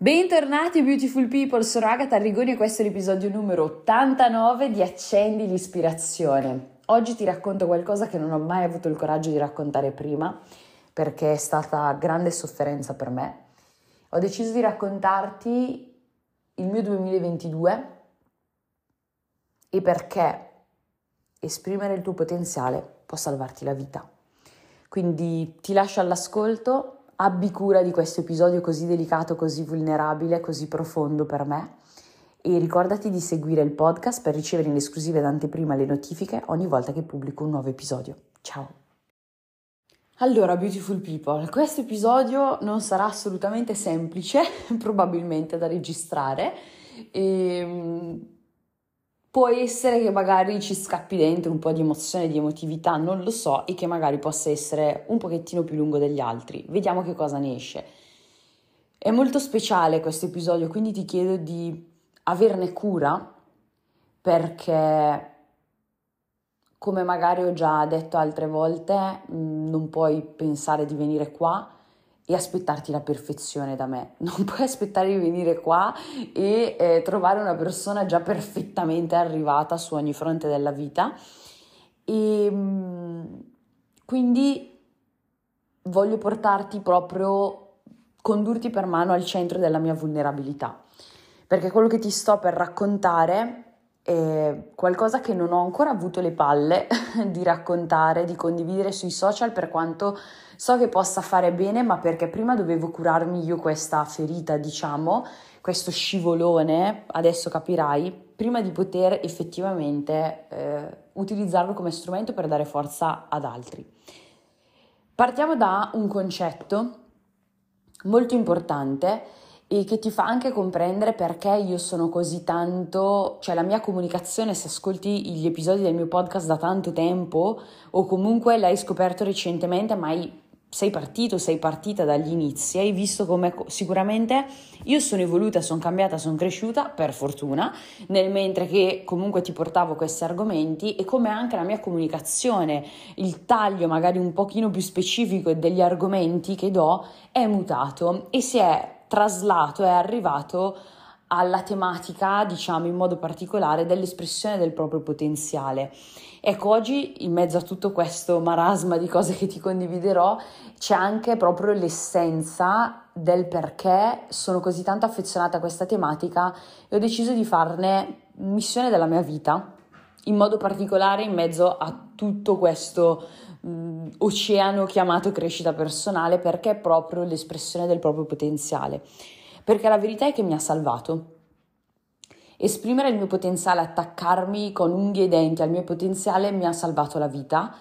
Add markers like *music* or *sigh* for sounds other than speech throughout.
Bentornati beautiful people, sono Agatha Arrigoni e questo è l'episodio numero 89 di Accendi l'ispirazione. Oggi ti racconto qualcosa che non ho mai avuto il coraggio di raccontare prima perché è stata grande sofferenza per me. Ho deciso di raccontarti il mio 2022 e perché esprimere il tuo potenziale può salvarti la vita. Quindi ti lascio all'ascolto abbi cura di questo episodio così delicato, così vulnerabile, così profondo per me e ricordati di seguire il podcast per ricevere in esclusiva ed anteprima le notifiche ogni volta che pubblico un nuovo episodio. Ciao! Allora, beautiful people, questo episodio non sarà assolutamente semplice, *laughs* probabilmente da registrare. E ehm, Può essere che magari ci scappi dentro un po' di emozione, di emotività, non lo so, e che magari possa essere un pochettino più lungo degli altri. Vediamo che cosa ne esce. È molto speciale questo episodio, quindi ti chiedo di averne cura perché, come magari ho già detto altre volte, non puoi pensare di venire qua e aspettarti la perfezione da me. *laughs* Non puoi aspettare di venire qua e eh, trovare una persona già perfettamente arrivata su ogni fronte della vita. E ehm, quindi voglio portarti proprio, condurti per mano al centro della mia vulnerabilità. Perché quello che ti sto per raccontare è qualcosa che non ho ancora avuto le palle *laughs* di raccontare, di condividere sui social per quanto So che possa fare bene, ma perché prima dovevo curarmi io questa ferita, diciamo, questo scivolone, adesso capirai, prima di poter effettivamente eh, utilizzarlo come strumento per dare forza ad altri. Partiamo da un concetto molto importante e che ti fa anche comprendere perché io sono così tanto, cioè la mia comunicazione, se ascolti gli episodi del mio podcast da tanto tempo o comunque l'hai scoperto recentemente, ma hai sei partito, sei partita dagli inizi, hai visto come sicuramente io sono evoluta, sono cambiata, sono cresciuta, per fortuna, nel mentre che comunque ti portavo questi argomenti e come anche la mia comunicazione, il taglio magari un pochino più specifico degli argomenti che do è mutato e si è traslato, è arrivato alla tematica, diciamo in modo particolare, dell'espressione del proprio potenziale. Ecco, oggi in mezzo a tutto questo marasma di cose che ti condividerò, c'è anche proprio l'essenza del perché sono così tanto affezionata a questa tematica e ho deciso di farne missione della mia vita, in modo particolare in mezzo a tutto questo mh, oceano chiamato crescita personale, perché è proprio l'espressione del proprio potenziale. Perché la verità è che mi ha salvato Esprimere il mio potenziale, attaccarmi con unghie e denti al mio potenziale mi ha salvato la vita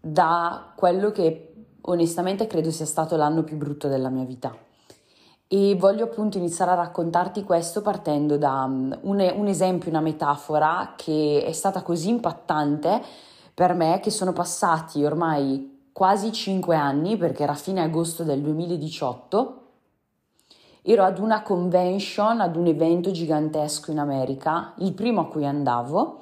da quello che onestamente credo sia stato l'anno più brutto della mia vita. E voglio appunto iniziare a raccontarti questo partendo da um, un, un esempio, una metafora che è stata così impattante per me che sono passati ormai quasi 5 anni, perché era fine agosto del 2018, ero ad una convention, ad un evento gigantesco in America, il primo a cui andavo,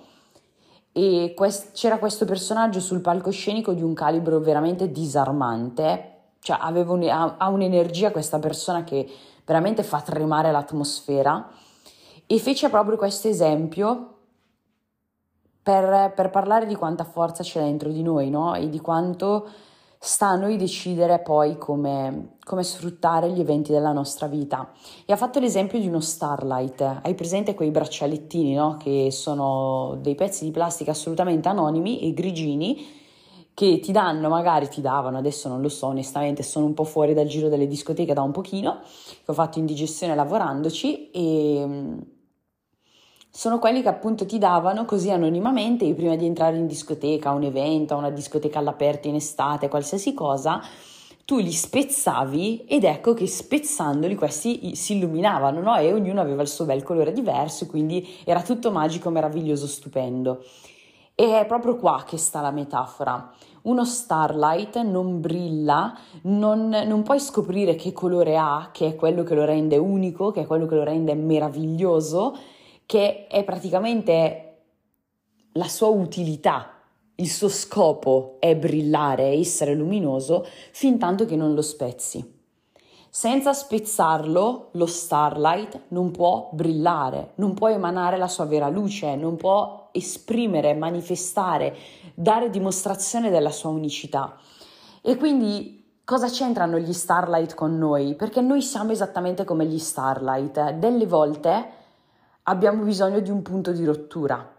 e quest- c'era questo personaggio sul palcoscenico di un calibro veramente disarmante, cioè un, ha, ha un'energia questa persona che veramente fa tremare l'atmosfera, e fece proprio questo esempio per, per parlare di quanta forza c'è dentro di noi, no? E di quanto sta a noi decidere poi come, come, sfruttare gli eventi della nostra vita. E ha fatto l'esempio di uno Starlight. Hai presente quei braccialettini, no? Che sono dei pezzi di plastica assolutamente anonimi e grigini che ti danno, magari ti davano, adesso non lo so, onestamente sono un po' fuori dal giro delle discoteche da un pochino, che ho fatto indigestione lavorandoci e sono quelli che appunto ti davano così anonimamente prima di entrare in discoteca, a un evento, a una discoteca all'aperto in estate, qualsiasi cosa, tu li spezzavi ed ecco che spezzandoli questi si illuminavano, no? E ognuno aveva il suo bel colore diverso, quindi era tutto magico, meraviglioso, stupendo. E è proprio qua che sta la metafora. Uno starlight non brilla, non, non, puoi scoprire che colore ha, che è quello che lo rende unico, che è quello che lo rende meraviglioso, che è praticamente la sua utilità, il suo scopo è brillare, essere luminoso, fin tanto che non lo spezzi. Senza spezzarlo, lo starlight non può brillare, non può emanare la sua vera luce, non può esprimere, manifestare, dare dimostrazione della sua unicità. E quindi cosa c'entrano gli starlight con noi? Perché noi siamo esattamente come gli starlight. Delle volte abbiamo bisogno di un punto di rottura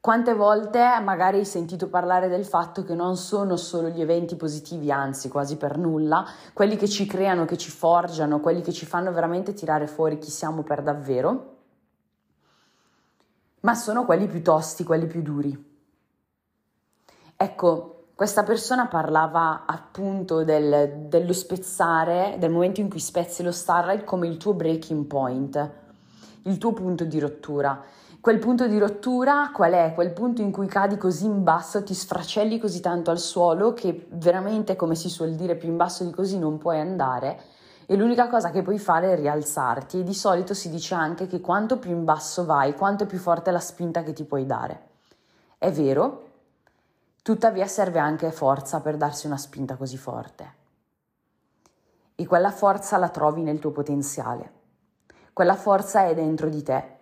quante volte magari hai sentito parlare del fatto che non sono solo gli eventi positivi, anzi quasi per nulla, quelli che ci creano, che ci forgiano, quelli che ci fanno veramente tirare fuori chi siamo per davvero, ma sono quelli più tosti, quelli più duri. Ecco, questa persona parlava appunto del, dello spezzare, del momento in cui spezzi lo starlight come il tuo breaking point, il tuo punto di rottura Quel punto di rottura qual è? Quel punto in cui cadi così in basso, ti sfracelli così tanto al suolo che veramente, come si suol dire, più in basso di così non puoi andare e l'unica cosa che puoi fare è rialzarti e di solito si dice anche che quanto più in basso vai, quanto più forte è la spinta che ti puoi dare. È vero, tuttavia serve anche forza per darsi una spinta così forte. E quella forza la trovi nel tuo potenziale. Quella forza è dentro di te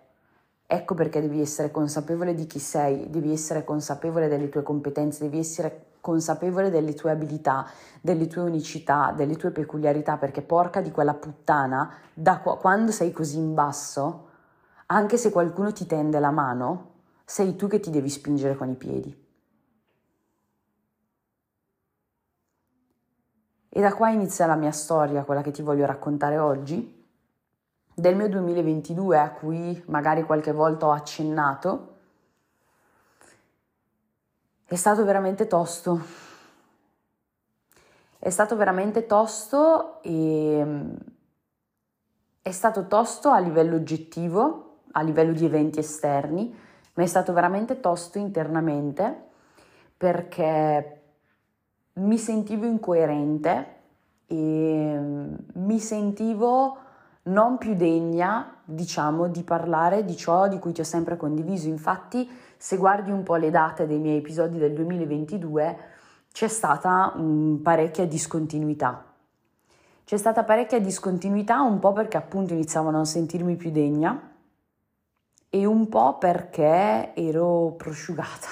Ecco perché devi essere consapevole di chi sei, devi essere consapevole delle tue competenze, devi essere consapevole delle tue abilità, delle tue unicità, delle tue peculiarità, perché porca di quella puttana, da qua, quando sei così in basso, anche se qualcuno ti tende la mano, sei tu che ti devi spingere con i piedi. E da qua inizia la mia storia, quella che ti voglio raccontare oggi del mio 2022 a cui magari qualche volta ho accennato, è stato veramente tosto. È stato veramente tosto e è stato tosto a livello oggettivo, a livello di eventi esterni, ma è stato veramente tosto internamente perché mi sentivo incoerente e mi sentivo non più degna, diciamo, di parlare di ciò di cui ti ho sempre condiviso. Infatti, se guardi un po' le date dei miei episodi del 2022, c'è stata um, parecchia discontinuità. C'è stata parecchia discontinuità un po' perché appunto iniziavo a non sentirmi più degna e un po' perché ero prosciugata,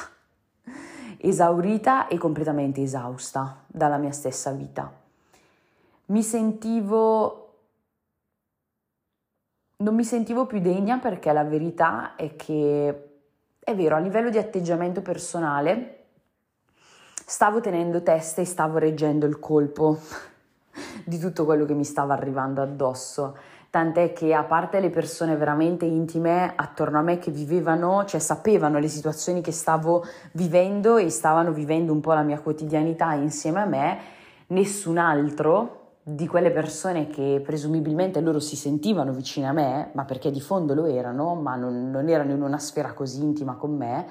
esaurita e completamente esausta dalla mia stessa vita. Mi sentivo non mi sentivo più degna perché la verità è che, è vero, a livello di atteggiamento personale stavo tenendo testa e stavo reggendo il colpo *laughs* di tutto quello che mi stava arrivando addosso. Tant'è che a parte le persone veramente intime attorno a me che vivevano, cioè sapevano le situazioni che stavo vivendo e stavano vivendo un po' la mia quotidianità insieme a me, nessun altro di quelle persone che presumibilmente loro si sentivano vicine a me, ma perché di fondo lo erano, ma non, non, erano in una sfera così intima con me,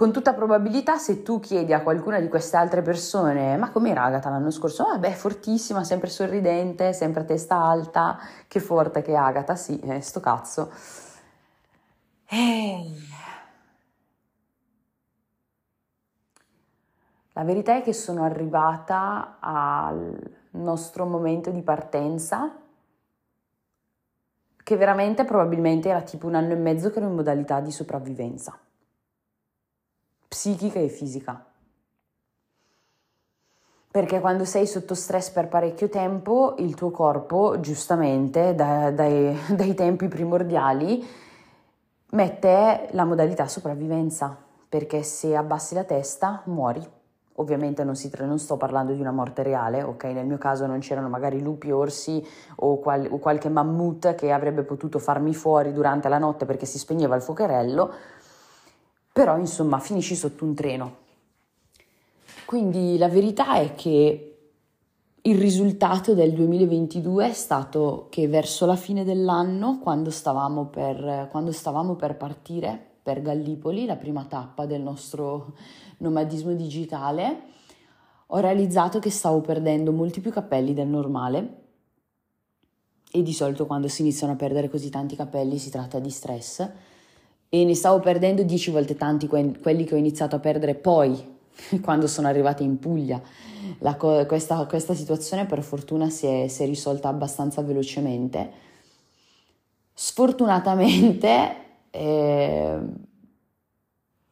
con tutta probabilità se tu chiedi a qualcuna di queste altre persone ma com'era Agata l'anno scorso? Ah beh, fortissima, sempre sorridente, sempre a testa alta, che forte che è Agata, sì, eh, sto cazzo. Ehi... La verità è che sono arrivata al nostro momento di partenza, che veramente probabilmente era tipo un anno e mezzo che ero in modalità di sopravvivenza, psichica e fisica. Perché quando sei sotto stress per parecchio tempo, il tuo corpo, giustamente, da, dai, *laughs* dai tempi primordiali, mette la modalità sopravvivenza, perché se abbassi la testa muori. Ovviamente non, si, non, sto parlando di una morte reale, ok? Nel mio caso non c'erano magari lupi, orsi o, qual, o, qualche mammut che avrebbe potuto farmi fuori durante la notte perché si spegneva il fuocherello, però insomma finisci sotto un treno. Quindi la verità è che il risultato del 2022 è stato che verso la fine dell'anno, quando stavamo per, quando stavamo per partire per Gallipoli, la prima tappa del nostro nomadismo digitale, ho realizzato che stavo perdendo molti più capelli del normale e di solito quando si iniziano a perdere così tanti capelli si tratta di stress e ne stavo perdendo 10 volte tanti quelli che ho iniziato a perdere poi *laughs* quando sono arrivata in Puglia. Co- questa, questa, situazione per fortuna si è, si è risolta abbastanza velocemente. Sfortunatamente, eh,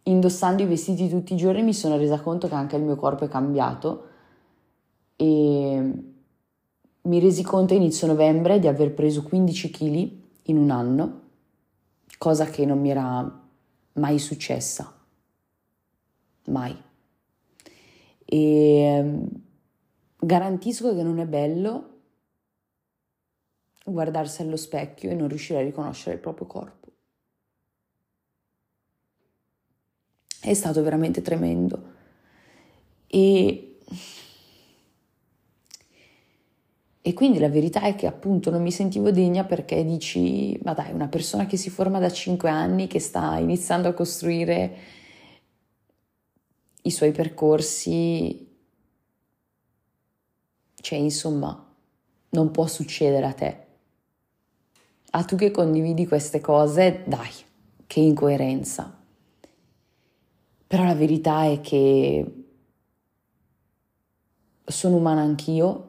indossando i vestiti tutti i giorni mi sono resa conto che anche il mio corpo è cambiato e mi resi conto inizio novembre di aver preso 15 kg in un anno, cosa che non mi era mai successa. Mai. E ehm, garantisco che non è bello guardarsi allo specchio e non riuscire a riconoscere il proprio corpo. È stato veramente tremendo. E, e quindi la verità è che appunto non mi sentivo degna perché dici, ma dai, una persona che si forma da 5 anni, che sta iniziando a costruire i suoi percorsi, cioè insomma, non può succedere a te. A tu che condividi queste cose, dai, che incoerenza. Però la verità è che sono umana anch'io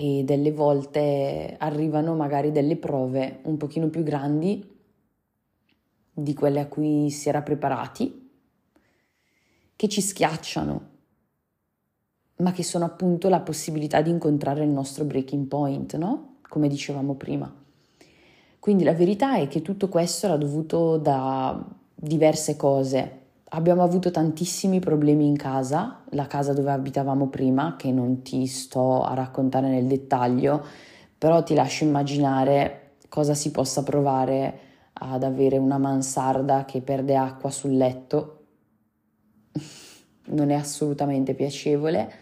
e delle volte arrivano magari delle prove un pochino più grandi di quelle a cui si era preparati, che ci schiacciano, ma che sono appunto la possibilità di incontrare il nostro breaking point, no? Come dicevamo prima. Quindi la verità è che tutto questo era dovuto da diverse cose. Abbiamo avuto tantissimi problemi in casa, la casa dove abitavamo prima, che non ti sto a raccontare nel dettaglio, però ti lascio immaginare cosa si possa provare ad avere una mansarda che perde acqua sul letto. *laughs* non è assolutamente piacevole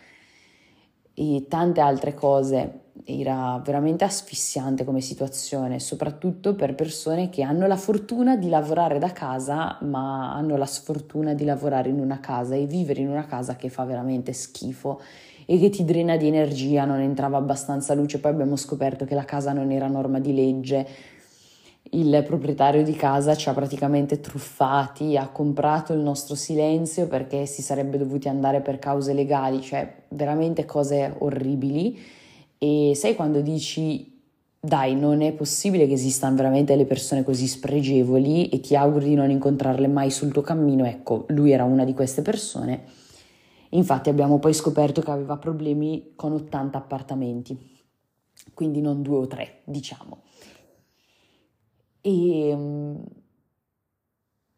e tante altre cose era veramente asfissiante come situazione, soprattutto per persone che hanno la fortuna di lavorare da casa, ma hanno la sfortuna di lavorare in una casa e vivere in una casa che fa veramente schifo e che ti drena di energia, non entrava abbastanza luce, poi abbiamo scoperto che la casa non era norma di legge. Il proprietario di casa ci ha praticamente truffati, ha comprato il nostro silenzio perché si sarebbe dovuti andare per cause legali, cioè veramente cose orribili e sai quando dici dai, non è possibile che esistano veramente delle persone così spregevoli e ti auguri di non incontrarle mai sul tuo cammino, ecco, lui era una di queste persone. Infatti abbiamo poi scoperto che aveva problemi con 80 appartamenti, quindi non due o tre, diciamo. E ehm,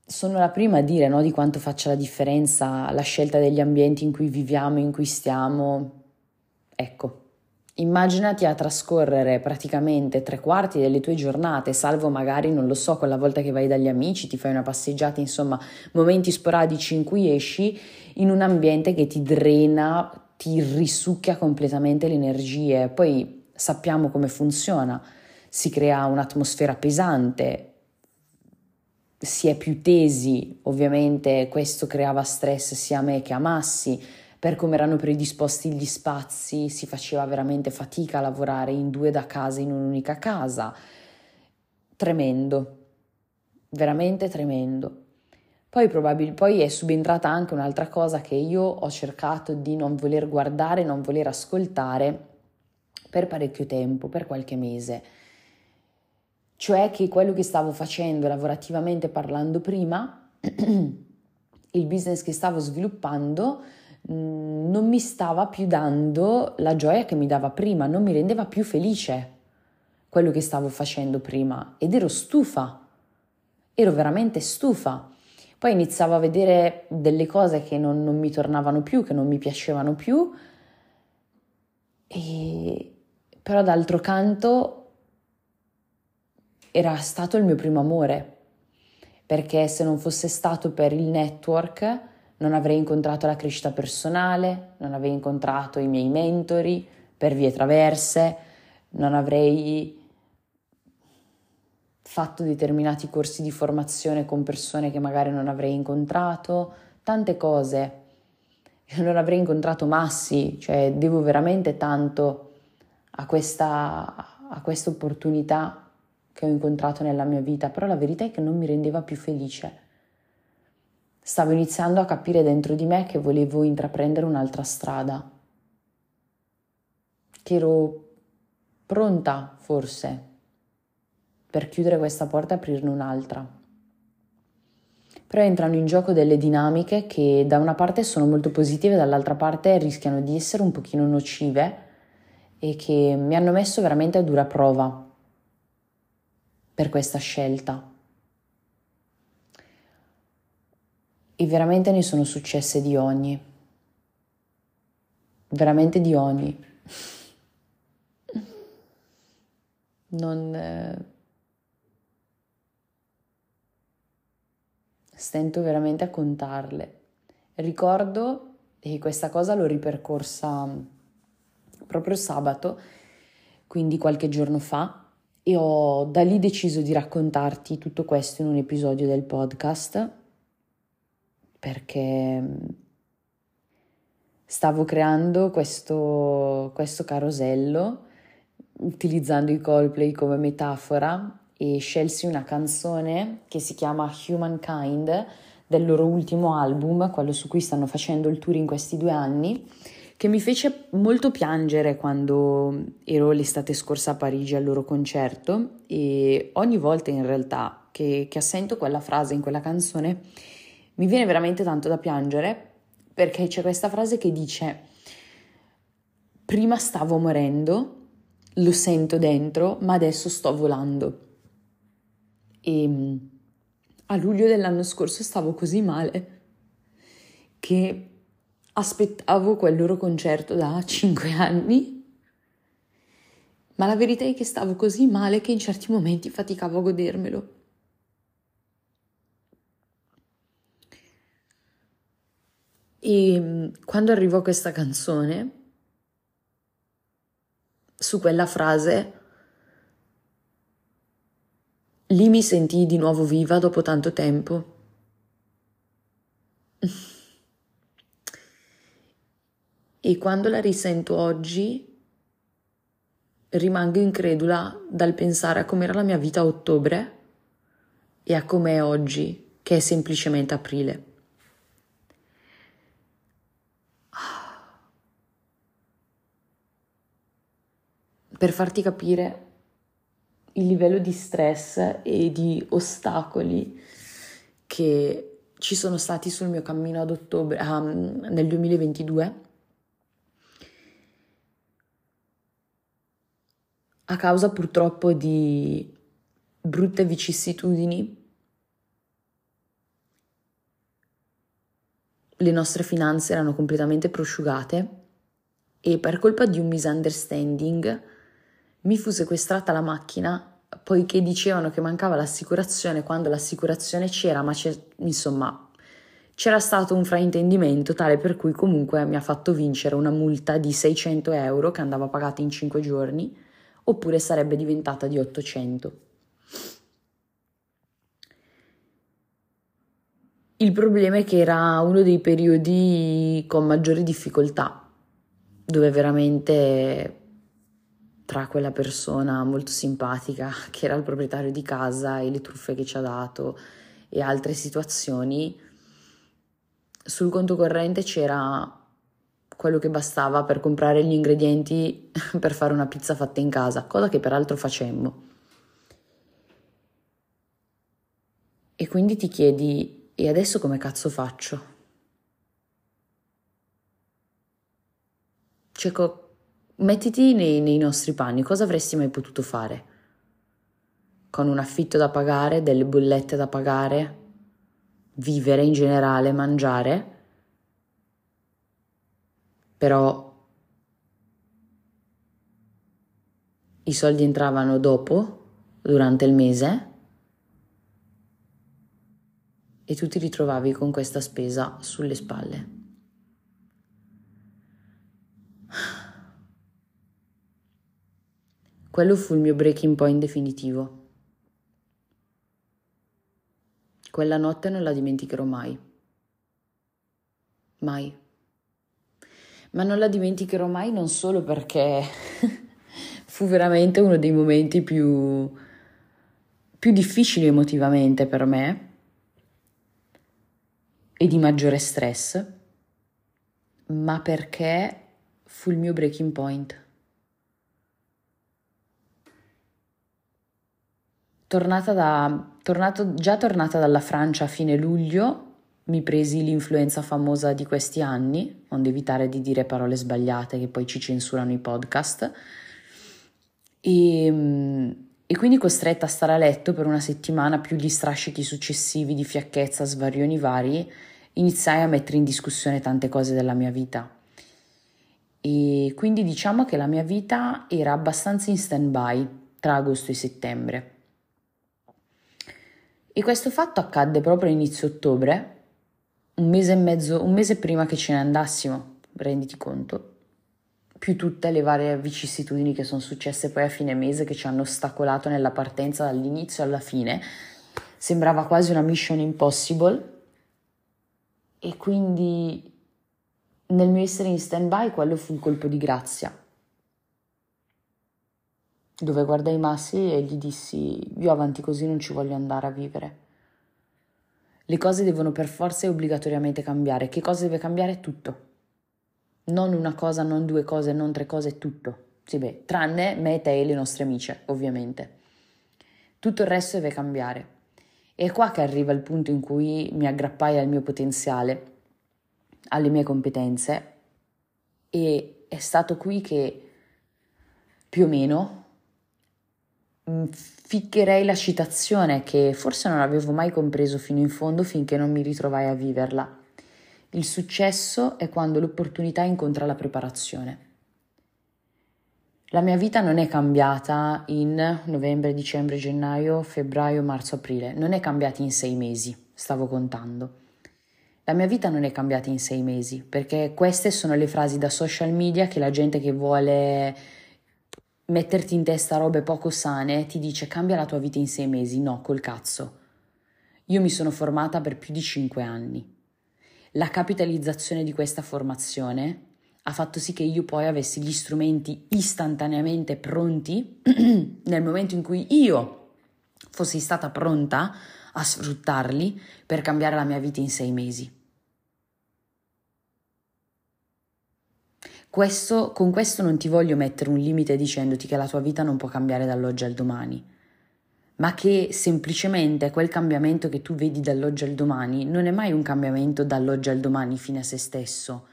sono la prima a dire no, di quanto faccia la differenza la scelta degli ambienti in cui viviamo, in cui stiamo. Ecco, Immaginati a trascorrere praticamente tre quarti delle tue giornate, salvo magari, non lo so, quella volta che vai dagli amici, ti fai una passeggiata, insomma, momenti sporadici in cui esci, in un ambiente che ti drena, ti risucchia completamente le energie. Poi sappiamo come funziona, si crea un'atmosfera pesante, si è più tesi, ovviamente questo creava stress sia a me che a Massi per come erano predisposti gli spazi, si faceva veramente fatica a lavorare in due da casa in un'unica casa. Tremendo, veramente tremendo. Poi, probabil- poi è subentrata anche un'altra cosa che io ho cercato di non voler guardare, non voler ascoltare per parecchio tempo, per qualche mese. Cioè che quello che stavo facendo lavorativamente parlando prima, *clears throat* il business che stavo sviluppando, non mi stava più dando la gioia che mi dava prima, non mi rendeva più felice quello che stavo facendo prima ed ero stufa, ero veramente stufa. Poi iniziavo a vedere delle cose che non, non mi tornavano più, che non mi piacevano più, e... però d'altro canto era stato il mio primo amore, perché se non fosse stato per il network, non avrei incontrato la crescita personale, non avrei incontrato i miei mentori per vie traverse, non avrei fatto determinati corsi di formazione con persone che magari non avrei incontrato, tante cose. Non avrei incontrato Massi, cioè devo veramente tanto a questa, a questa opportunità che ho incontrato nella mia vita, però la verità è che non mi rendeva più felice stavo iniziando a capire dentro di me che volevo intraprendere un'altra strada, che ero pronta forse per chiudere questa porta e aprirne un'altra. Però entrano in gioco delle dinamiche che da una parte sono molto positive, dall'altra parte rischiano di essere un pochino nocive e che mi hanno messo veramente a dura prova per questa scelta. E veramente ne sono successe di ogni. Veramente di ogni. Non... Eh, stento veramente a contarle. Ricordo, e questa cosa l'ho ripercorsa proprio sabato, quindi qualche giorno fa, e ho da lì deciso di raccontarti tutto questo in un episodio del podcast perché mm, stavo creando questo, questo carosello utilizzando i Coldplay come metafora e scelsi una canzone che si chiama Humankind del loro ultimo album, quello su cui stanno facendo il tour in questi due anni, che mi fece molto piangere quando ero l'estate scorsa a Parigi al loro concerto e ogni volta in realtà che, che assento quella frase in quella canzone mi viene veramente tanto da piangere perché c'è questa frase che dice prima stavo morendo, lo sento dentro, ma adesso sto volando. E mm, a luglio dell'anno scorso stavo così male che aspettavo quel loro concerto da cinque anni, ma la verità è che stavo così male che in certi momenti faticavo a godermelo. E mm, quando arrivò questa canzone, su quella frase, lì mi sentii di nuovo viva dopo tanto tempo. E quando la risento oggi, rimango incredula dal pensare a com'era la mia vita a ottobre e a com'è oggi, che è semplicemente aprile. Per farti capire il livello di stress e di ostacoli che ci sono stati sul mio cammino ad ottobre, um, nel 2022, a causa purtroppo di brutte vicissitudini, le nostre finanze erano completamente prosciugate e per colpa di un misunderstanding mi fu sequestrata la macchina poiché dicevano che mancava l'assicurazione quando l'assicurazione c'era, ma c'è, insomma c'era stato un fraintendimento tale per cui comunque mi ha fatto vincere una multa di 600 euro che andava pagata in 5 giorni oppure sarebbe diventata di 800. Il problema è che era uno dei periodi con maggiori difficoltà, dove veramente tra quella persona molto simpatica *laughs* che era il proprietario di casa e le truffe che ci ha dato e altre situazioni, sul conto corrente c'era quello che bastava per comprare gli ingredienti *laughs* per fare una pizza fatta in casa, cosa che peraltro facemmo. E quindi ti chiedi, e adesso come cazzo faccio? Cioè, Mettiti nei, nei nostri panni, cosa avresti mai potuto fare? Con un affitto da pagare, delle bollette da pagare, vivere in generale, mangiare? Però i soldi entravano dopo, durante il mese, e tu ti ritrovavi con questa spesa sulle spalle. Quello fu il mio breaking point definitivo. Quella notte non la dimenticherò mai. Mai. Ma non la dimenticherò mai non solo perché *laughs* fu veramente uno dei momenti più, più difficili emotivamente per me, e di maggiore stress, ma perché fu il mio breaking point. Tornata da, tornato, già tornata dalla Francia a fine luglio, mi presi l'influenza famosa di questi anni, onde evitare di dire parole sbagliate che poi ci censurano i podcast, e, e quindi costretta a stare a letto per una settimana più gli strascichi successivi di fiacchezza, svarioni vari, iniziai a mettere in discussione tante cose della mia vita. E quindi diciamo che la mia vita era abbastanza in stand-by tra agosto e settembre. E questo fatto accadde proprio inizio ottobre, un mese e mezzo, un mese prima che ce ne andassimo, renditi conto, più tutte le varie vicissitudini che sono successe poi a fine mese che ci hanno ostacolato nella partenza dall'inizio alla fine. Sembrava quasi una mission impossible e quindi nel mio essere in stand by quello fu un colpo di grazia dove guardai Massi e gli dissi io avanti così non ci voglio andare a vivere. Le cose devono per forza e obbligatoriamente cambiare. Che cosa deve cambiare? Tutto. Non una cosa, non due cose, non tre cose, tutto. Sì, beh, tranne me, te e le nostre amiche, ovviamente. Tutto il resto deve cambiare. E è qua che arriva il punto in cui mi aggrappai al mio potenziale, alle mie competenze e è stato qui che più o meno ficcherei la citazione che forse non avevo mai compreso fino in fondo finché non mi ritrovai a viverla. Il successo è quando l'opportunità incontra la preparazione. La mia vita non è cambiata in novembre, dicembre, gennaio, febbraio, marzo, aprile, non è cambiata in sei mesi, stavo contando. La mia vita non è cambiata in sei mesi, perché queste sono le frasi da social media che la gente che vuole metterti in testa robe poco sane ti dice cambia la tua vita in sei mesi. No, col cazzo. Io mi sono formata per più di cinque anni. La capitalizzazione di questa formazione ha fatto sì che io poi avessi gli strumenti istantaneamente pronti *clears throat* nel momento in cui io fossi stata pronta a sfruttarli per cambiare la mia vita in sei mesi. Questo, con questo non ti voglio mettere un limite dicendoti che la tua vita non può cambiare dall'oggi al domani, ma che semplicemente quel cambiamento che tu vedi dall'oggi al domani non è mai un cambiamento dall'oggi al domani fine a se stesso,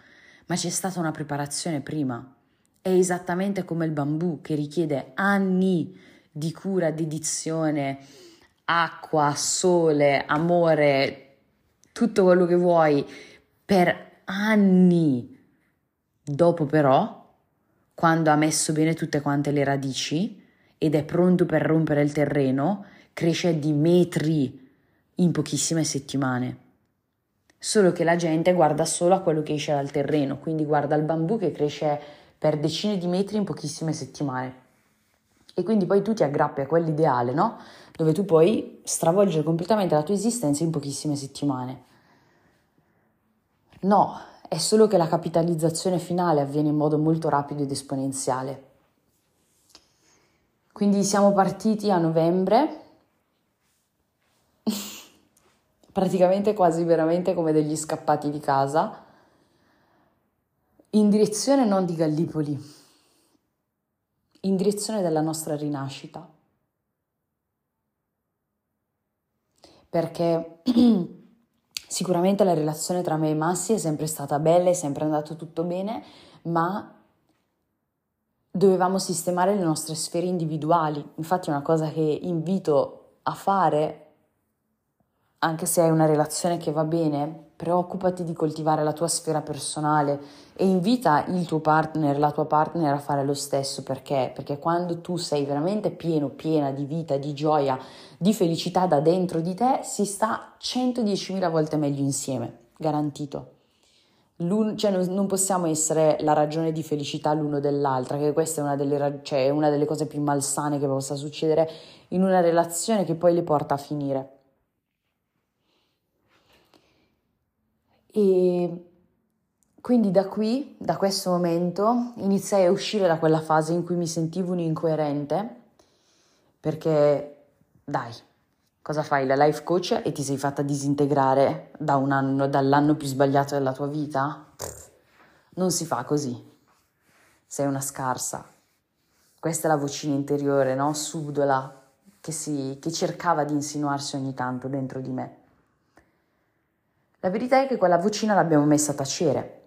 ma c'è stata una preparazione prima. È esattamente come il bambù che richiede anni di cura, dedizione, acqua, sole, amore, tutto quello che vuoi per anni Dopo però, quando ha messo bene tutte quante le radici ed è pronto per rompere il terreno, cresce di metri in pochissime settimane. Solo che la gente guarda solo a quello che esce dal terreno, quindi guarda il bambù che cresce per decine di metri in pochissime settimane. E quindi poi tu ti aggrappi a quell'ideale, no? Dove tu puoi stravolgere completamente la tua esistenza in pochissime settimane. No, è solo che la capitalizzazione finale avviene in modo molto rapido ed esponenziale. Quindi siamo partiti a novembre, *laughs* praticamente quasi veramente come degli scappati di casa, in direzione non di Gallipoli, in direzione della nostra rinascita. Perché *clears throat* Sicuramente la relazione tra me e Massi è sempre stata bella, è sempre andato tutto bene, ma dovevamo sistemare le nostre sfere individuali. Infatti una cosa che invito a fare, anche se hai una relazione che va bene, preoccupati di coltivare la tua sfera personale e invita il tuo partner, la tua partner a fare lo stesso perché? Perché quando tu sei veramente pieno, piena di vita, di gioia, di felicità da dentro di te, si sta 110.000 volte meglio insieme, garantito. L'un, cioè non, non, possiamo essere la ragione di felicità l'uno dell'altra, che questa è una delle, cioè una delle cose più malsane che possa succedere in una relazione che poi le porta a finire. E quindi da qui, da questo momento, iniziai a uscire da quella fase in cui mi sentivo un incoerente, perché dai, Cosa fai? La life coach e ti sei fatta disintegrare da un anno, dall'anno più sbagliato della tua vita? Non si fa così. Sei una scarsa. Questa è la vocina interiore, no? Subdola, che, si, che cercava di insinuarsi ogni tanto dentro di me. La verità è che quella vocina l'abbiamo messa a tacere.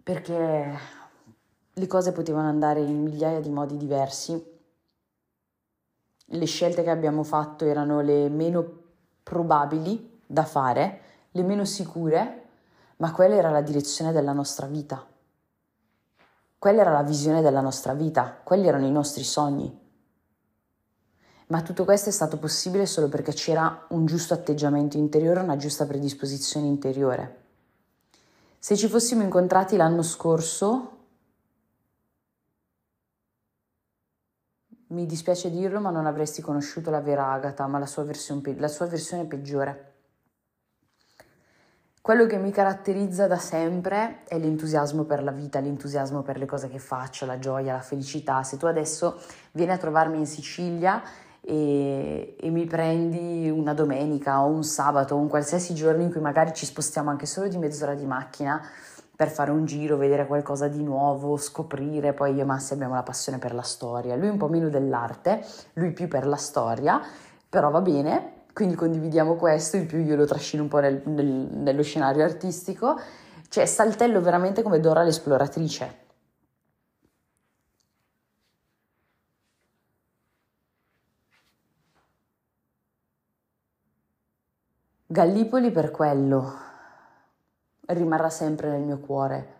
Perché le cose potevano andare in migliaia di modi diversi le scelte che abbiamo fatto erano le meno probabili da fare, le meno sicure, ma quella era la direzione della nostra vita. Quella era la visione della nostra vita, quelli erano i nostri sogni. Ma tutto questo è stato possibile solo perché c'era un giusto atteggiamento interiore, una giusta predisposizione interiore. Se ci fossimo incontrati l'anno scorso, Mi dispiace dirlo, ma non avresti conosciuto la vera Agatha, ma la sua, versione, la sua versione peggiore. Quello che mi caratterizza da sempre è l'entusiasmo per la vita, l'entusiasmo per le cose che faccio, la gioia, la felicità. Se tu adesso vieni a trovarmi in Sicilia e, e, mi prendi una domenica o un sabato o un qualsiasi giorno in cui magari ci spostiamo anche solo di mezz'ora di macchina, per fare un giro, vedere qualcosa di nuovo, scoprire. Poi io e Massi abbiamo la passione per la storia, lui un po' meno dell'arte, lui più per la storia, però va bene, quindi condividiamo questo, in più io lo trascino un po' nel, nel, nello scenario artistico. Cioè, saltello veramente come Dora l'esploratrice. Gallipoli per quello, rimarrà sempre nel mio cuore.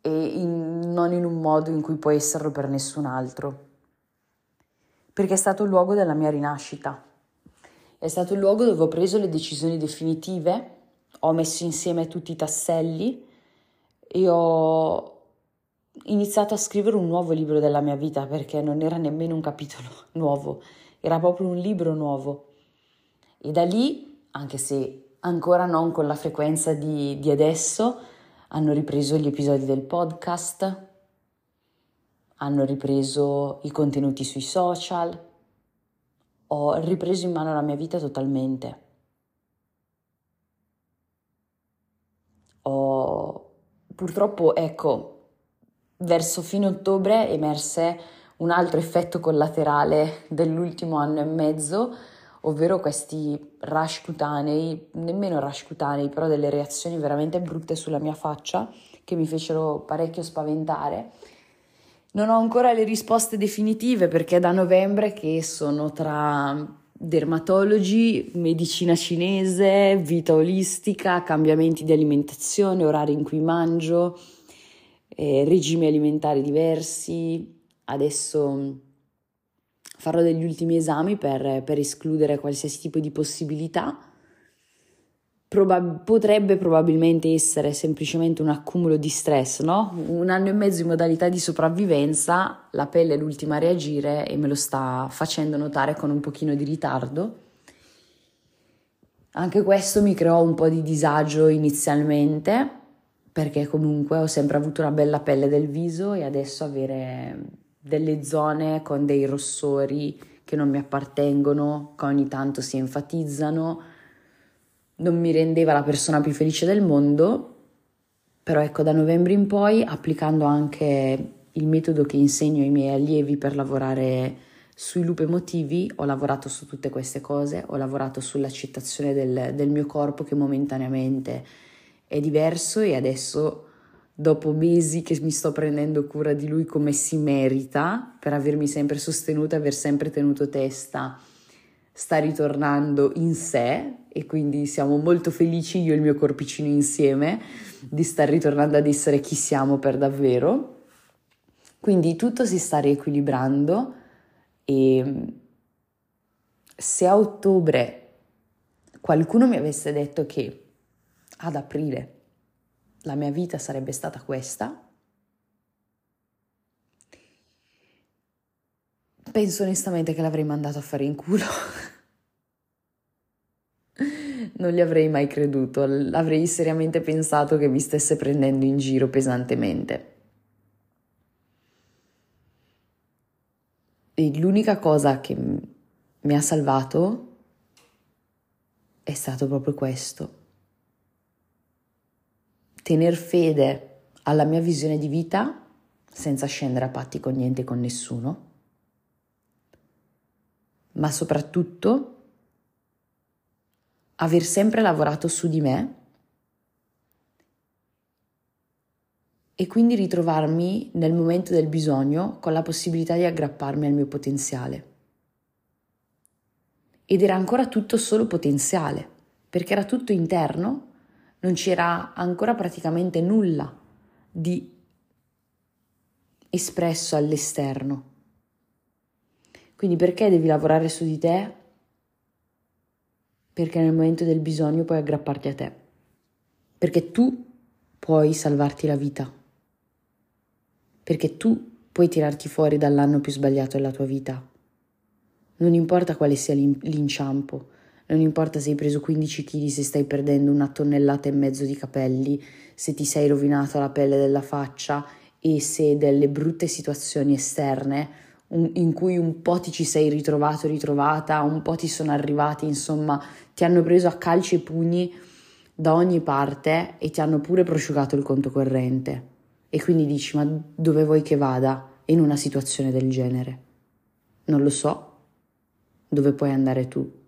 E in, non in un modo in cui può esserlo per nessun altro, perché è stato il luogo della mia rinascita, è stato il luogo dove ho preso le decisioni definitive, ho messo insieme tutti i tasselli e ho iniziato a scrivere un nuovo libro della mia vita perché non era nemmeno un capitolo *laughs* nuovo, era proprio un libro nuovo. E da lì, anche se ancora non con la frequenza di, di adesso, hanno ripreso gli episodi del podcast, hanno ripreso i contenuti sui social, ho ripreso in mano la mia vita totalmente. Ho, purtroppo, ecco, verso fine ottobre emerse un altro effetto collaterale dell'ultimo anno e mezzo, ovvero questi rash cutanei, nemmeno rash cutanei, però delle reazioni veramente brutte sulla mia faccia che mi fecero parecchio spaventare. Non ho ancora le risposte definitive perché è da novembre che sono tra dermatologi, medicina cinese, vita olistica, cambiamenti di alimentazione, orari in cui mangio, eh, regimi alimentari diversi. Adesso farò degli ultimi esami per, per escludere qualsiasi tipo di possibilità. Probab- potrebbe probabilmente essere semplicemente un accumulo di stress, no? Un anno e mezzo in modalità di sopravvivenza, la pelle è l'ultima a reagire e me lo sta facendo notare con un pochino di ritardo. Anche questo mi creò un po' di disagio inizialmente, perché comunque ho sempre avuto una bella pelle del viso e adesso avere delle zone con dei rossori che non mi appartengono, che ogni tanto si enfatizzano, non mi rendeva la persona più felice del mondo, però ecco da novembre in poi, applicando anche il metodo che insegno ai miei allievi per lavorare sui loop emotivi, ho lavorato su tutte queste cose, ho lavorato sull'accettazione del, del mio corpo che momentaneamente è diverso e adesso dopo mesi che mi sto prendendo cura di lui come si merita, per avermi sempre sostenuta, aver sempre tenuto testa, sta ritornando in sé e quindi siamo molto felici io e il mio corpicino insieme di star ritornando ad essere chi siamo per davvero. Quindi tutto si sta riequilibrando e se a ottobre qualcuno mi avesse detto che ad aprile la mia vita sarebbe stata questa. Penso onestamente che l'avrei mandato a fare in culo. *laughs* non gli avrei mai creduto, avrei seriamente pensato che mi stesse prendendo in giro pesantemente. E l'unica cosa che mi ha salvato è stato proprio questo. Tener fede alla mia visione di vita senza scendere a patti con niente e con nessuno, ma soprattutto aver sempre lavorato su di me e quindi ritrovarmi nel momento del bisogno con la possibilità di aggrapparmi al mio potenziale. Ed era ancora tutto solo potenziale, perché era tutto interno, non c'era ancora praticamente nulla di espresso all'esterno. Quindi perché devi lavorare su di te? Perché nel momento del bisogno puoi aggrapparti a te. Perché tu puoi salvarti la vita. Perché tu puoi tirarti fuori dall'anno più sbagliato della tua vita. Non importa quale sia l'inciampo, non importa se hai preso 15 kg, se stai perdendo una tonnellata e mezzo di capelli, se ti sei rovinato la pelle della faccia e se delle brutte situazioni esterne in cui un po' ti ci sei ritrovato, ritrovata, un po' ti sono arrivati, insomma, ti hanno preso a calci e pugni da ogni parte e ti hanno pure prosciugato il conto corrente. E quindi dici, ma dove vuoi che vada in una situazione del genere? Non lo so. Dove puoi andare tu?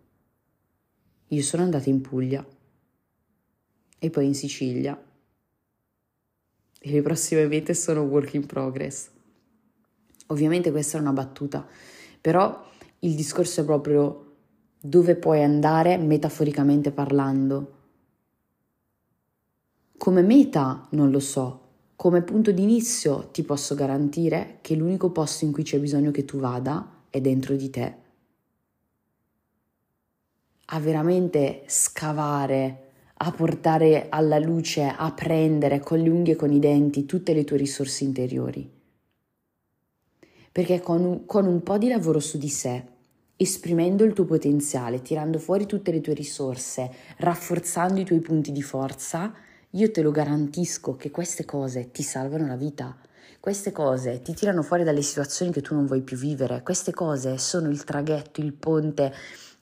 Io sono andata in Puglia e poi in Sicilia. E le prossime mete sono work in progress. Ovviamente questa è una battuta, però il discorso è proprio dove puoi andare metaforicamente parlando. Come meta non lo so, come punto d'inizio ti posso garantire che l'unico posto in cui c'è bisogno che tu vada è dentro di te a veramente scavare, a portare alla luce, a prendere con le unghie e con i denti tutte le tue risorse interiori. Perché con un, con un po' di lavoro su di sé, esprimendo il tuo potenziale, tirando fuori tutte le tue risorse, rafforzando i tuoi punti di forza, io te lo garantisco che queste cose ti salvano la vita. Queste cose ti tirano fuori dalle situazioni che tu non vuoi più vivere. Queste cose sono il traghetto, il ponte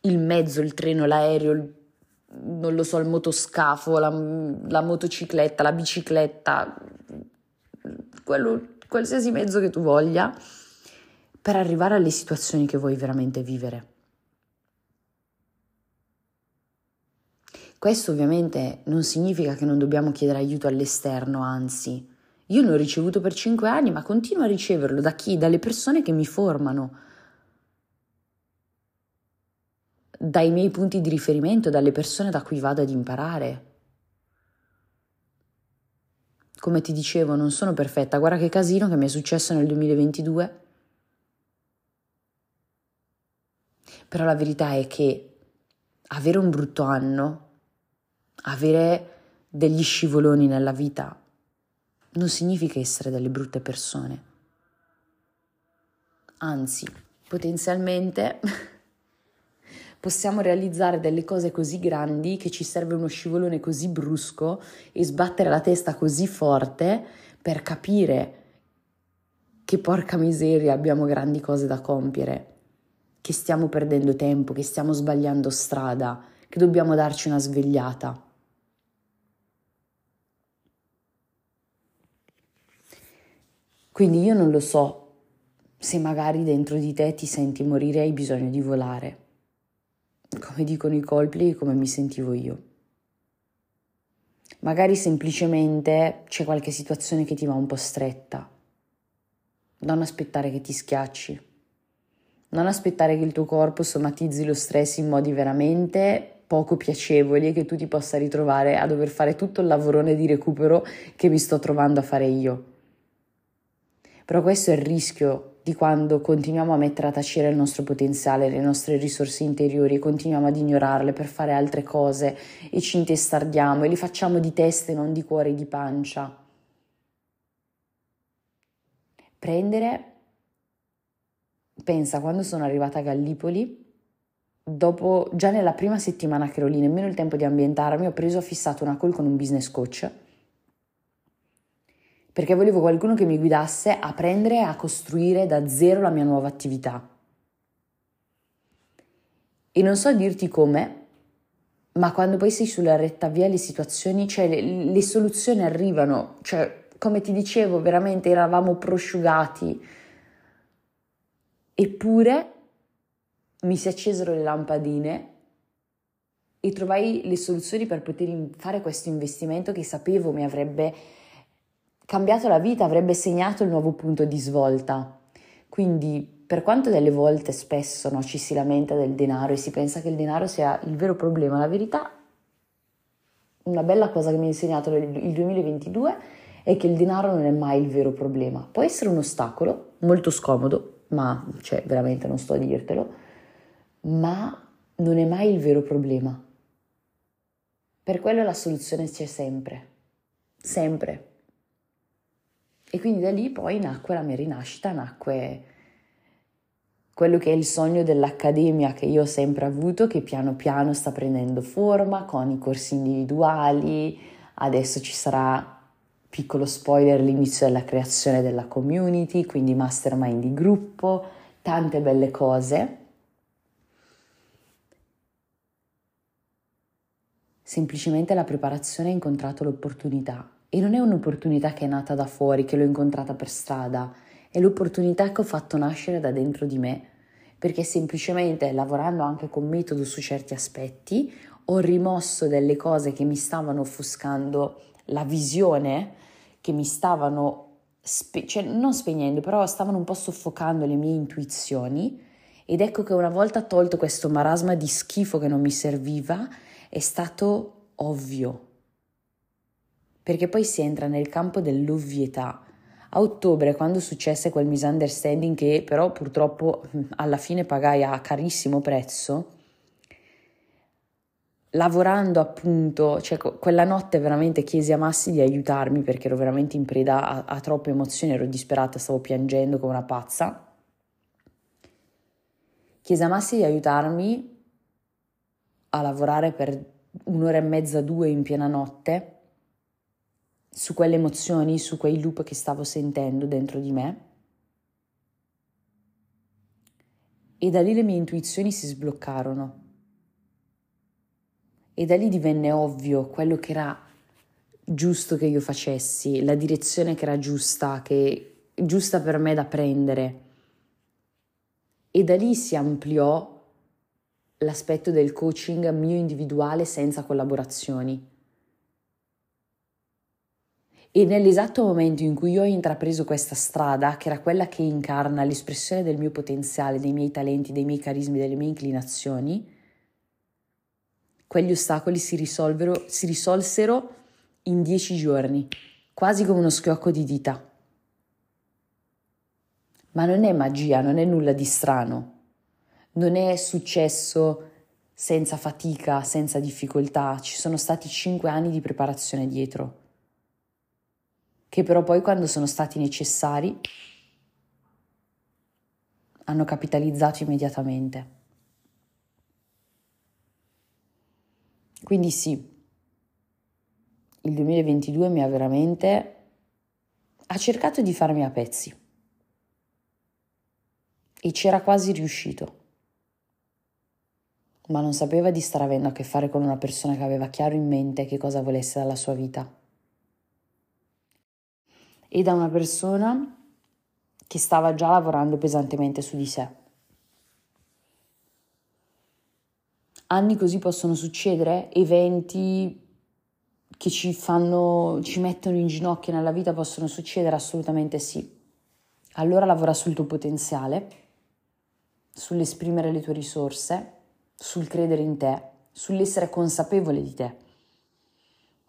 il mezzo, il treno, l'aereo, il, non lo so, il motoscafo, la, la motocicletta, la bicicletta, quello, qualsiasi mezzo che tu voglia, per arrivare alle situazioni che vuoi veramente vivere. Questo ovviamente non significa che non dobbiamo chiedere aiuto all'esterno, anzi, io l'ho ricevuto per cinque anni, ma continuo a riceverlo da chi? Dalle persone che mi formano dai miei punti di riferimento, dalle persone da cui vado ad imparare. Come ti dicevo, non sono perfetta, guarda che casino che mi è successo nel 2022. Però la verità è che avere un brutto anno, avere degli scivoloni nella vita, non significa essere delle brutte persone. Anzi, potenzialmente *laughs* possiamo realizzare delle cose così grandi che ci serve uno scivolone così brusco e sbattere la testa così forte per capire che porca miseria abbiamo grandi cose da compiere, che stiamo perdendo tempo, che stiamo sbagliando strada, che dobbiamo darci una svegliata. Quindi io non lo so se magari dentro di te ti senti morire e hai bisogno di volare come dicono i colpi, come mi sentivo io. Magari semplicemente c'è qualche situazione che ti va un po' stretta. Non aspettare che ti schiacci. Non aspettare che il tuo corpo somatizzi lo stress in modi veramente poco piacevoli e che tu ti possa ritrovare a dover fare tutto il lavorone di recupero che mi sto trovando a fare io. Però questo è il rischio di quando continuiamo a mettere a tacere il nostro potenziale, le nostre risorse interiori continuiamo ad ignorarle per fare altre cose e ci intestardiamo e li facciamo di testa e non di cuore e di pancia. Prendere, pensa quando sono arrivata a Gallipoli, dopo già nella prima settimana che ero lì, nemmeno il tempo di ambientarmi, ho preso, ho fissato una call con un business coach perché volevo qualcuno che mi guidasse a prendere a costruire da zero la mia nuova attività. E non so dirti come, ma quando poi sei sulla retta via le situazioni, cioè le, le soluzioni arrivano, cioè come ti dicevo, veramente eravamo prosciugati. Eppure mi si accesero le lampadine e trovai le soluzioni per poter fare questo investimento che sapevo mi avrebbe cambiato la vita, avrebbe segnato il nuovo punto di svolta. Quindi, per quanto delle volte spesso no, ci si lamenta del denaro e si pensa che il denaro sia il vero problema, la verità, una bella cosa che mi ha insegnato il 2022 è che il denaro non è mai il vero problema. Può essere un ostacolo molto scomodo, ma cioè veramente non sto a dirtelo, ma non è mai il vero problema. Per quello la soluzione c'è sempre, sempre. E quindi da lì poi nacque la mia rinascita, nacque quello che è il sogno dell'accademia che io ho sempre avuto, che piano piano sta prendendo forma con i corsi individuali, adesso ci sarà, piccolo spoiler, l'inizio della creazione della community, quindi mastermind di gruppo, tante belle cose. Semplicemente la preparazione ha incontrato l'opportunità e non è un'opportunità che è nata da fuori, che l'ho incontrata per strada, è l'opportunità che ho fatto nascere da dentro di me, perché semplicemente lavorando anche con metodo su certi aspetti ho rimosso delle cose che mi stavano offuscando la visione, che mi stavano, spe- cioè non spegnendo, però stavano un po' soffocando le mie intuizioni. Ed ecco che una volta tolto questo marasma di schifo che non mi serviva, è stato ovvio, perché poi si entra nel campo dell'ovvietà. A ottobre, quando successe quel misunderstanding che però purtroppo alla fine pagai a carissimo prezzo, lavorando appunto, cioè quella notte veramente chiesi a Massi di aiutarmi perché ero veramente in preda a, a troppe emozioni, ero disperata, stavo piangendo come una pazza. Chiesi a Massi di aiutarmi a lavorare per un'ora e mezza, due in piena notte su quelle emozioni, su quei loop che stavo sentendo dentro di me. E da lì le mie intuizioni si sbloccarono. E da lì divenne ovvio quello che era giusto che io facessi, la direzione che era giusta, che giusta per me da prendere. E da lì si ampliò l'aspetto del coaching mio individuale senza collaborazioni. E nell'esatto momento in cui io ho intrapreso questa strada, che era quella che incarna l'espressione del mio potenziale, dei miei talenti, dei miei carismi, delle mie inclinazioni, quegli ostacoli si, si risolsero in dieci giorni, quasi come uno schiocco di dita. Ma non è magia, non è nulla di strano. Non è successo senza fatica, senza difficoltà, ci sono stati cinque anni di preparazione dietro, che però poi quando sono stati necessari hanno capitalizzato immediatamente. Quindi sì, il 2022 mi ha veramente... ha cercato di farmi a pezzi e c'era quasi riuscito ma non sapeva di stare avendo a che fare con una persona che aveva chiaro in mente che cosa volesse dalla sua vita. E da una persona che stava già lavorando pesantemente su di sé. Anni così possono succedere, eventi che ci fanno, ci mettono in ginocchio nella vita possono succedere? Assolutamente sì. Allora lavora sul tuo potenziale, sull'esprimere le tue risorse sul credere in te, sull'essere consapevole di te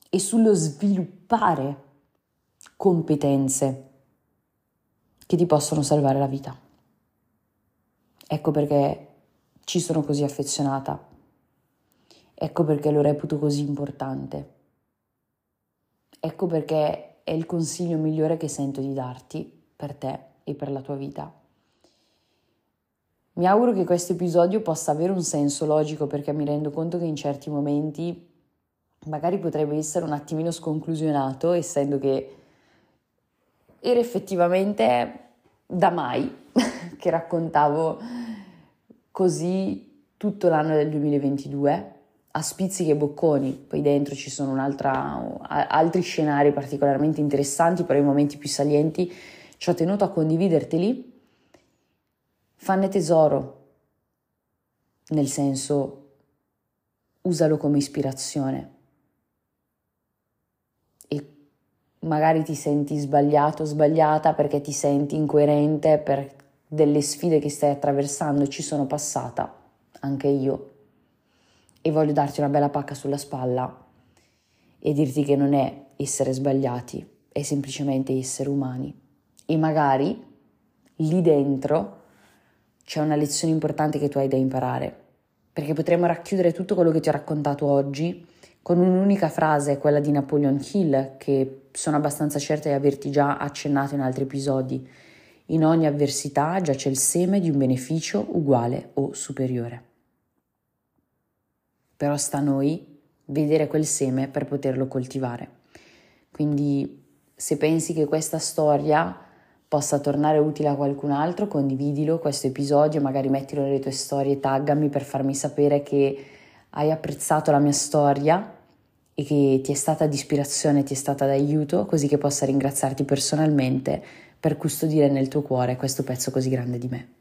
e sullo sviluppare competenze che ti possono salvare la vita. Ecco perché ci sono così affezionata. Ecco perché lo reputo così importante. Ecco perché è il consiglio migliore che sento di darti per te e per la tua vita. Mi auguro che questo episodio possa avere un senso logico perché mi rendo conto che in certi momenti magari potrebbe essere un attimino sconclusionato, essendo che era effettivamente da mai *laughs* che raccontavo così tutto l'anno del 2022 a spizzichi e bocconi, poi dentro ci sono altri scenari particolarmente interessanti, però i momenti più salienti ci ho tenuto a condividerteli. Fanne tesoro, nel senso usalo come ispirazione e magari ti senti sbagliato, sbagliata perché ti senti incoerente per delle sfide che stai attraversando, ci sono passata, anche io, e voglio darti una bella pacca sulla spalla e dirti che non è essere sbagliati, è semplicemente essere umani. E magari lì dentro c'è una lezione importante che tu hai da imparare, perché potremmo racchiudere tutto quello che ti ho raccontato oggi con un'unica frase, quella di Napoleon Hill, che sono abbastanza certa di averti già accennato in altri episodi. In ogni avversità già c'è il seme di un beneficio uguale o superiore però sta a noi vedere quel seme per poterlo coltivare. Quindi se pensi che questa storia possa tornare utile a qualcun altro, condividilo questo episodio, magari mettilo nelle tue storie, taggami per farmi sapere che hai apprezzato la mia storia e che ti è stata di ispirazione, ti è stata d'aiuto, così che possa ringraziarti personalmente per custodire nel tuo cuore questo pezzo così grande di me.